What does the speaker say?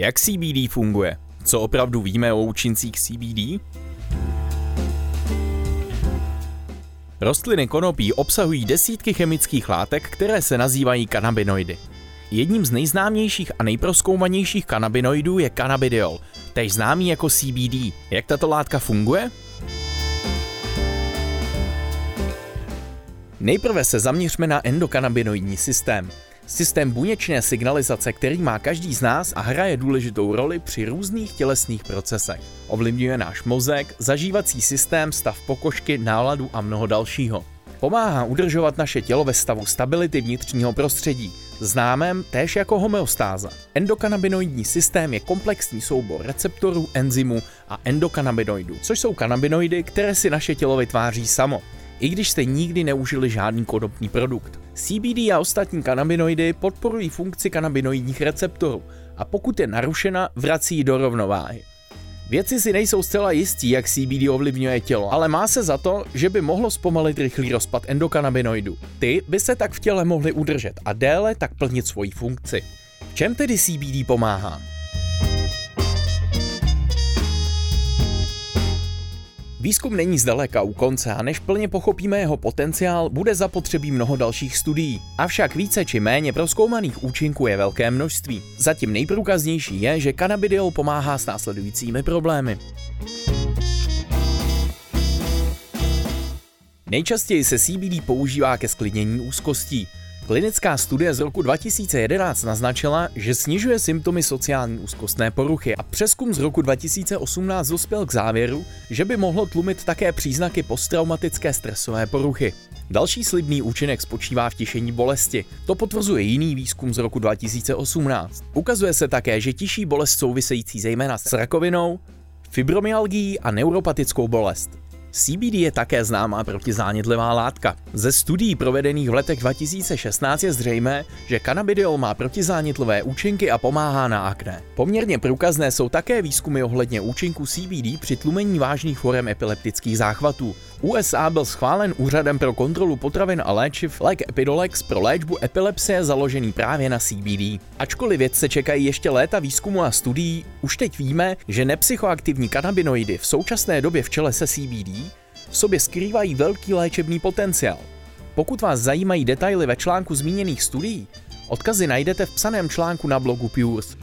Jak CBD funguje? Co opravdu víme o účincích CBD? Rostliny konopí obsahují desítky chemických látek, které se nazývají kanabinoidy. Jedním z nejznámějších a nejproskoumanějších kanabinoidů je cannabidiol, tež známý jako CBD. Jak tato látka funguje? Nejprve se zaměřme na endokanabinoidní systém. Systém buněčné signalizace, který má každý z nás a hraje důležitou roli při různých tělesných procesech. Ovlivňuje náš mozek, zažívací systém, stav pokožky, náladu a mnoho dalšího. Pomáhá udržovat naše tělo ve stavu stability vnitřního prostředí, známém též jako homeostáza. Endokanabinoidní systém je komplexní soubor receptorů, enzymů a endokanabinoidů, což jsou kanabinoidy, které si naše tělo vytváří samo i když jste nikdy neužili žádný konopný produkt. CBD a ostatní kanabinoidy podporují funkci kanabinoidních receptorů a pokud je narušena, vrací do rovnováhy. Vědci si nejsou zcela jistí, jak CBD ovlivňuje tělo, ale má se za to, že by mohlo zpomalit rychlý rozpad endokanabinoidů. Ty by se tak v těle mohly udržet a déle tak plnit svoji funkci. V čem tedy CBD pomáhá? Výzkum není zdaleka u konce a než plně pochopíme jeho potenciál, bude zapotřebí mnoho dalších studií. Avšak více či méně proskoumaných účinků je velké množství. Zatím nejprůkaznější je, že cannabidiol pomáhá s následujícími problémy. Nejčastěji se CBD používá ke sklidnění úzkostí. Klinická studie z roku 2011 naznačila, že snižuje symptomy sociální úzkostné poruchy a přeskum z roku 2018 dospěl k závěru, že by mohlo tlumit také příznaky posttraumatické stresové poruchy. Další slibný účinek spočívá v tišení bolesti. To potvrzuje jiný výzkum z roku 2018. Ukazuje se také, že tiší bolest související zejména s rakovinou, fibromyalgií a neuropatickou bolest. CBD je také známá protizánětlivá látka. Ze studií provedených v letech 2016 je zřejmé, že cannabidiol má protizánětlivé účinky a pomáhá na akné. Poměrně průkazné jsou také výzkumy ohledně účinku CBD při tlumení vážných forem epileptických záchvatů. USA byl schválen Úřadem pro kontrolu potravin a léčiv lék Epidolex pro léčbu epilepsie založený právě na CBD. Ačkoliv vědce čekají ještě léta výzkumu a studií, už teď víme, že nepsychoaktivní kanabinoidy v současné době v čele se CBD v sobě skrývají velký léčebný potenciál. Pokud vás zajímají detaily ve článku zmíněných studií, odkazy najdete v psaném článku na blogu Pures.